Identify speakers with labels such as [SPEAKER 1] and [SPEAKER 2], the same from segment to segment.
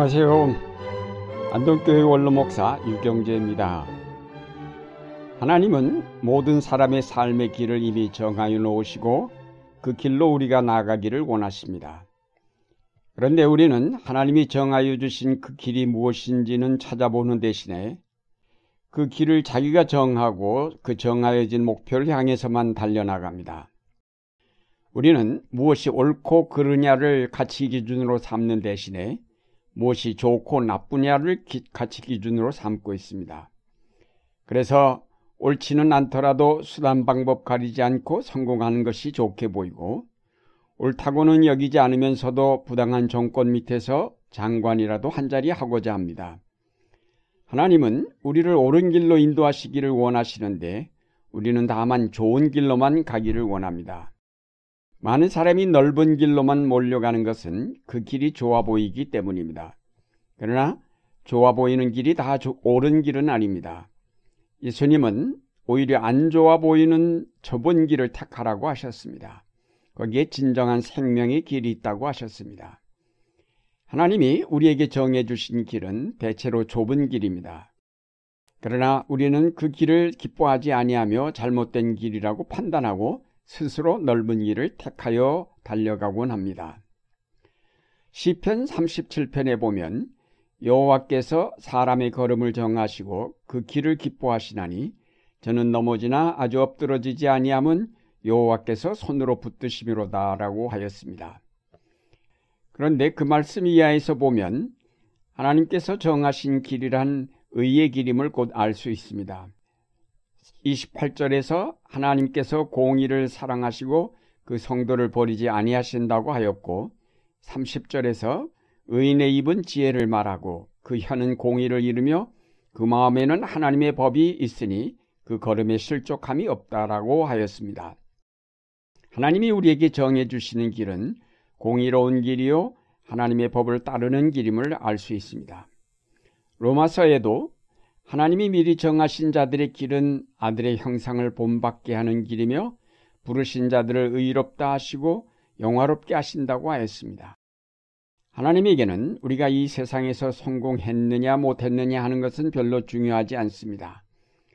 [SPEAKER 1] 안녕하세요. 안동교회 원로목사 유경재입니다. 하나님은 모든 사람의 삶의 길을 이미 정하여 놓으시고 그 길로 우리가 나아가기를 원하십니다. 그런데 우리는 하나님이 정하여 주신 그 길이 무엇인지는 찾아보는 대신에 그 길을 자기가 정하고 그 정하여진 목표를 향해서만 달려나갑니다. 우리는 무엇이 옳고 그르냐를 가치 기준으로 삼는 대신에 무엇이 좋고 나쁘냐를 가치 기준으로 삼고 있습니다. 그래서 옳지는 않더라도 수단 방법 가리지 않고 성공하는 것이 좋게 보이고 옳다고는 여기지 않으면서도 부당한 정권 밑에서 장관이라도 한 자리 하고자 합니다. 하나님은 우리를 옳은 길로 인도하시기를 원하시는데 우리는 다만 좋은 길로만 가기를 원합니다. 많은 사람이 넓은 길로만 몰려가는 것은 그 길이 좋아 보이기 때문입니다. 그러나 좋아 보이는 길이 다 옳은 길은 아닙니다. 예수님은 오히려 안 좋아 보이는 좁은 길을 택하라고 하셨습니다. 거기에 진정한 생명의 길이 있다고 하셨습니다. 하나님이 우리에게 정해 주신 길은 대체로 좁은 길입니다. 그러나 우리는 그 길을 기뻐하지 아니하며 잘못된 길이라고 판단하고 스스로 넓은 길을 택하여 달려가곤 합니다. 시편 37편에 보면 여호와께서 사람의 걸음을 정하시고 그 길을 기뻐하시나니 저는 넘어지나 아주 엎드러지지 아니함은 여호와께서 손으로 붙드심이로다라고 하였습니다. 그런데 그 말씀 이하에서 보면 하나님께서 정하신 길이란 의의 길임을 곧 알 수 있습니다. 28절에서 하나님께서 공의를 사랑하시고 그 성도를 버리지 아니하신다고 하였고 30절에서 의인의 입은 지혜를 말하고 그 혀는 공의를 이루며 그 마음에는 하나님의 법이 있으니 그 걸음에 실족함이 없다라고 하였습니다. 하나님이 우리에게 정해 주시는 길은 공의로운 길이요 하나님의 법을 따르는 길임을 알 수 있습니다. 로마서에도 하나님이 미리 정하신 자들의 길은 아들의 형상을 본받게 하는 길이며 부르신 자들을 의롭다 하시고 영화롭게 하신다고 하였습니다. 하나님에게는 우리가 이 세상에서 성공했느냐 못했느냐 하는 것은 별로 중요하지 않습니다.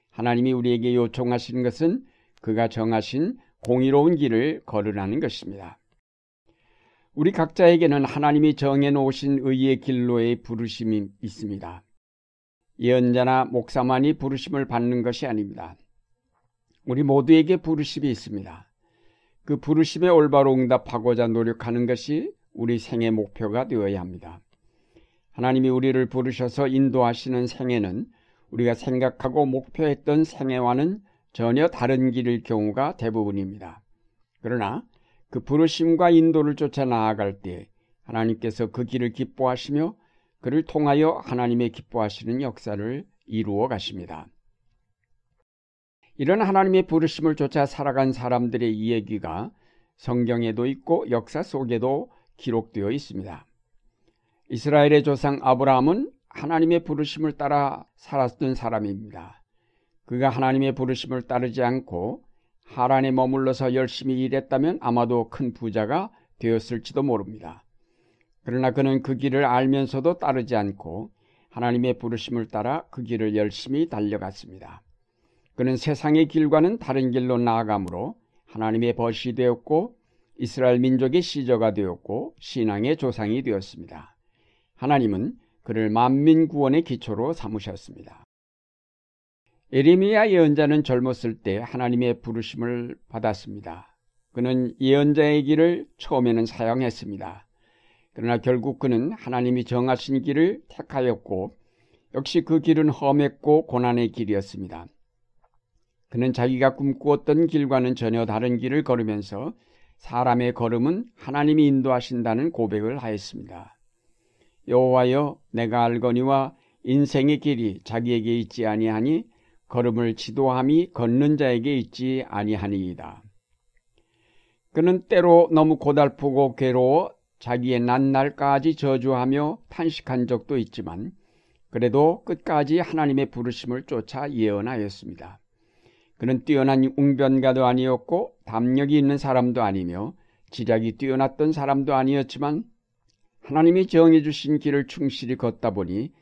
[SPEAKER 1] 하나님이 우리에게 요청하시는 것은 그가 정하신 공의로운 길을 걸으라는 것입니다. 우리 각자에게는 하나님이 정해 놓으신 의의 길로의 부르심이 있습니다. 예언자나 목사만이 부르심을 받는 것이 아닙니다. 우리 모두에게 부르심이 있습니다. 그 부르심에 올바로 응답하고자 노력하는 것이 우리 생의 목표가 되어야 합니다. 하나님이 우리를 부르셔서 인도하시는 생애는 우리가 생각하고 목표했던 생애와는 전혀 다른 길일 경우가 대부분입니다. 그러나 그 부르심과 인도를 쫓아 나아갈 때 하나님께서 그 길을 기뻐하시며 그를 통하여 하나님의 기뻐하시는 역사를 이루어 가십니다. 이런 하나님의 부르심을 쫓아 살아간 사람들의 이야기가 성경에도 있고 역사 속에도 기록되어 있습니다. 이스라엘의 조상 아브라함은 하나님의 부르심을 따라 살았던 사람입니다. 그가 하나님의 부르심을 따르지 않고 하란에 머물러서 열심히 일했다면 아마도 큰 부자가 되었을지도 모릅니다. 그러나 그는 그 길을 알면서도 따르지 않고 하나님의 부르심을 따라 그 길을 열심히 달려갔습니다. 그는 세상의 길과는 다른 길로 나아가므로 하나님의 벗이 되었고 이스라엘 민족의 시저가 되었고 신앙의 조상이 되었습니다. 하나님은 그를 만민 구원의 기초로 삼으셨습니다. 에리미야 예언자는 젊었을 때 하나님의 부르심을 받았습니다. 그는 예언자의 길을 처음에는 사용했습니다. 그러나 결국 그는 하나님이 정하신 길을 택하였고 역시 그 길은 험했고 고난의 길이었습니다. 그는 자기가 꿈꾸었던 길과는 전혀 다른 길을 걸으면서 사람의 걸음은 하나님이 인도하신다는 고백을 하였습니다. 여호와여 내가 알거니와 인생의 길이 자기에게 있지 아니하니 걸음을 지도함이 걷는 자에게 있지 아니하니이다. 그는 때로 너무 고달프고 괴로워 자기의 낱날까지 저주하며 탄식한 적도 있지만 그래도 끝까지 하나님의 부르심을 쫓아 예언하였습니다. 그는 뛰어난 웅변가도 아니었고 담력이 있는 사람도 아니며 지략이 뛰어났던 사람도 아니었지만 하나님이 정해 주신 길을 충실히 걷다 보니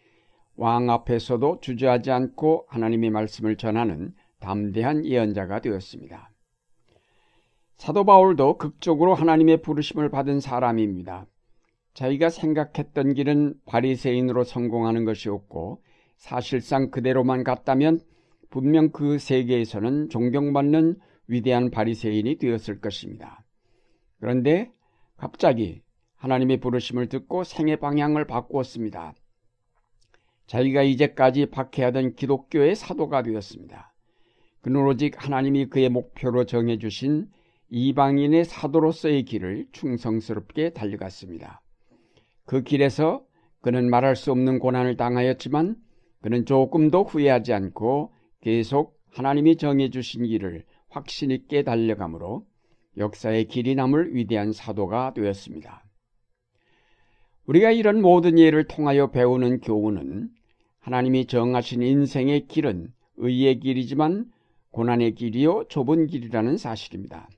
[SPEAKER 1] 왕 앞에서도 주저하지 않고 하나님의 말씀을 전하는 담대한 예언자가 되었습니다. 사도 바울도 극적으로 하나님의 부르심을 받은 사람입니다. 자기가 생각했던 길은 바리새인으로 성공하는 것이었고 사실상 그대로만 갔다면 분명 그 세계에서는 존경받는 위대한 바리새인이 되었을 것입니다. 그런데 갑자기 하나님의 부르심을 듣고 생의 방향을 바꾸었습니다. 자기가 이제까지 박해하던 기독교의 사도가 되었습니다. 그는 오직 하나님이 그의 목표로 정해주신 이방인의 사도로서의 길을 충성스럽게 달려갔습니다. 그 길에서 그는 말할 수 없는 고난을 당하였지만 그는 조금도 후회하지 않고 계속 하나님이 정해 주신 길을 확신 있게 달려가므로 역사의 길이 남을 위대한 사도가 되었습니다. 우리가 이런 모든 예를 통하여 배우는 교훈은 하나님이 정하신 인생의 길은 의의 길이지만 고난의 길이요 좁은 길이라는 사실입니다.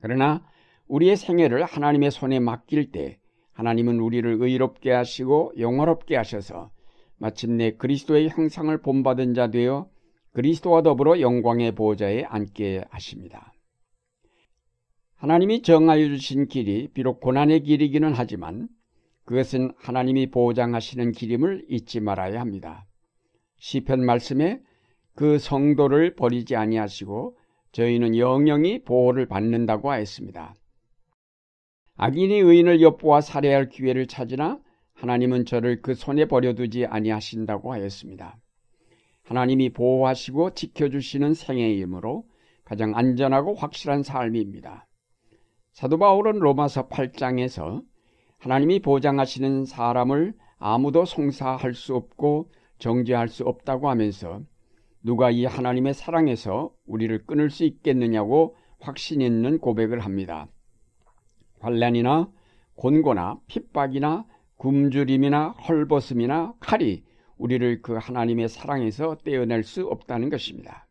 [SPEAKER 1] 그러나 우리의 생애를 하나님의 손에 맡길 때 하나님은 우리를 의롭게 하시고 영화롭게 하셔서 마침내 그리스도의 형상을 본받은 자 되어 그리스도와 더불어 영광의 보좌에 앉게 하십니다. 하나님이 정하여 주신 길이 비록 고난의 길이기는 하지만 그것은 하나님이 보장하시는 길임을 잊지 말아야 합니다. 시편 말씀에 그 성도를 버리지 아니하시고 저희는 영영이 보호를 받는다고 하였습니다. 악인이 의인을 엿보아 살해할 기회를 찾으나 하나님은 저를 그 손에 버려두지 아니하신다고 하였습니다. 하나님이 보호하시고 지켜주시는 생애이므로 가장 안전하고 확실한 삶입니다. 사도 바울은 로마서 8장에서 하나님이 보장하시는 사람을 아무도 송사할 수 없고 정죄할 수 없다고 하면서 누가 이 하나님의 사랑에서 우리를 끊을 수 있겠느냐고 확신 있는 고백을 합니다. 환란이나 곤고나 핍박이나 굶주림이나 헐벗음이나 칼이 우리를 그 하나님의 사랑에서 떼어낼 수 없다는 것입니다.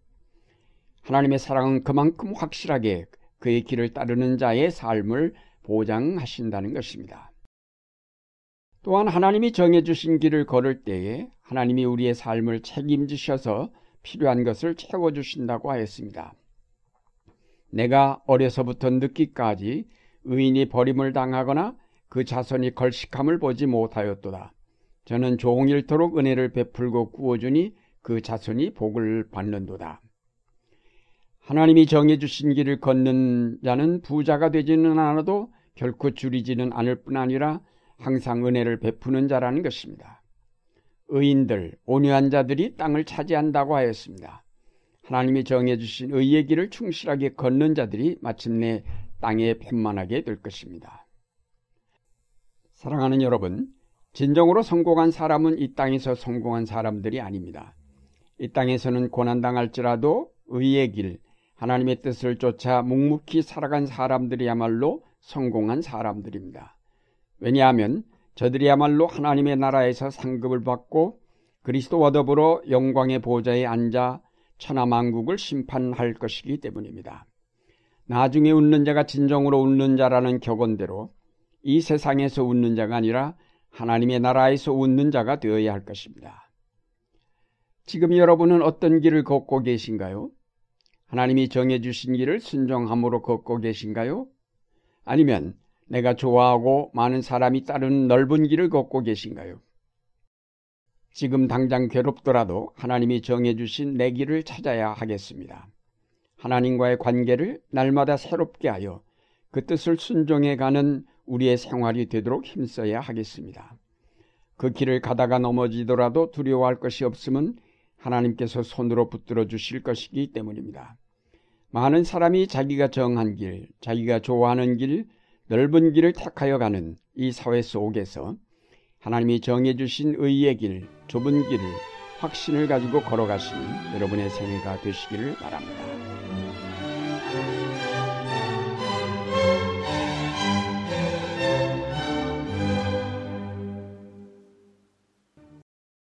[SPEAKER 1] 하나님의 사랑은 그만큼 확실하게 그의 길을 따르는 자의 삶을 보장하신다는 것입니다. 또한 하나님이 정해주신 길을 걸을 때에 하나님이 우리의 삶을 책임지셔서 필요한 것을 채워주신다고 하였습니다. 내가 어려서부터 늦기까지 의인이 버림을 당하거나 그 자손이 걸식함을 보지 못하였도다. 저는 종일토록 은혜를 베풀고 구워주니 그 자손이 복을 받는도다. 하나님이 정해주신 길을 걷는 자는 부자가 되지는 않아도 결코 줄이지는 않을 뿐 아니라 항상 은혜를 베푸는 자라는 것입니다. 의인들, 온유한 자들이 땅을 차지한다고 하였습니다. 하나님이 정해주신 의의 길을 충실하게 걷는 자들이 마침내 땅에 편만하게 될 것입니다. 사랑하는 여러분, 진정으로 성공한 사람은 이 땅에서 성공한 사람들이 아닙니다. 이 땅에서는 고난당할지라도 의의 길, 하나님의 뜻을 쫓아 묵묵히 살아간 사람들이야말로 성공한 사람들입니다. 왜냐하면 저들이야말로 하나님의 나라에서 상급을 받고 그리스도와 더불어 영광의 보좌에 앉아 천하만국을 심판할 것이기 때문입니다. 나중에 웃는 자가 진정으로 웃는 자라는 격언대로 이 세상에서 웃는 자가 아니라 하나님의 나라에서 웃는 자가 되어야 할 것입니다. 지금 여러분은 어떤 길을 걷고 계신가요? 하나님이 정해주신 길을 순종함으로 걷고 계신가요? 아니면 내가 좋아하고 많은 사람이 따르는 넓은 길을 걷고 계신가요? 지금 당장 괴롭더라도 하나님이 정해주신 내 길을 찾아야 하겠습니다. 하나님과의 관계를 날마다 새롭게 하여 그 뜻을 순종해 가는 우리의 생활이 되도록 힘써야 하겠습니다. 그 길을 가다가 넘어지더라도 두려워할 것이 없으면 하나님께서 손으로 붙들어 주실 것이기 때문입니다. 많은 사람이 자기가 정한 길, 자기가 좋아하는 길, 넓은 길을 택하여 가는 이 사회 속에서 하나님이 정해주신 의의 길, 좁은 길을 확신을 가지고 걸어가시는 여러분의 생애가 되시기를 바랍니다.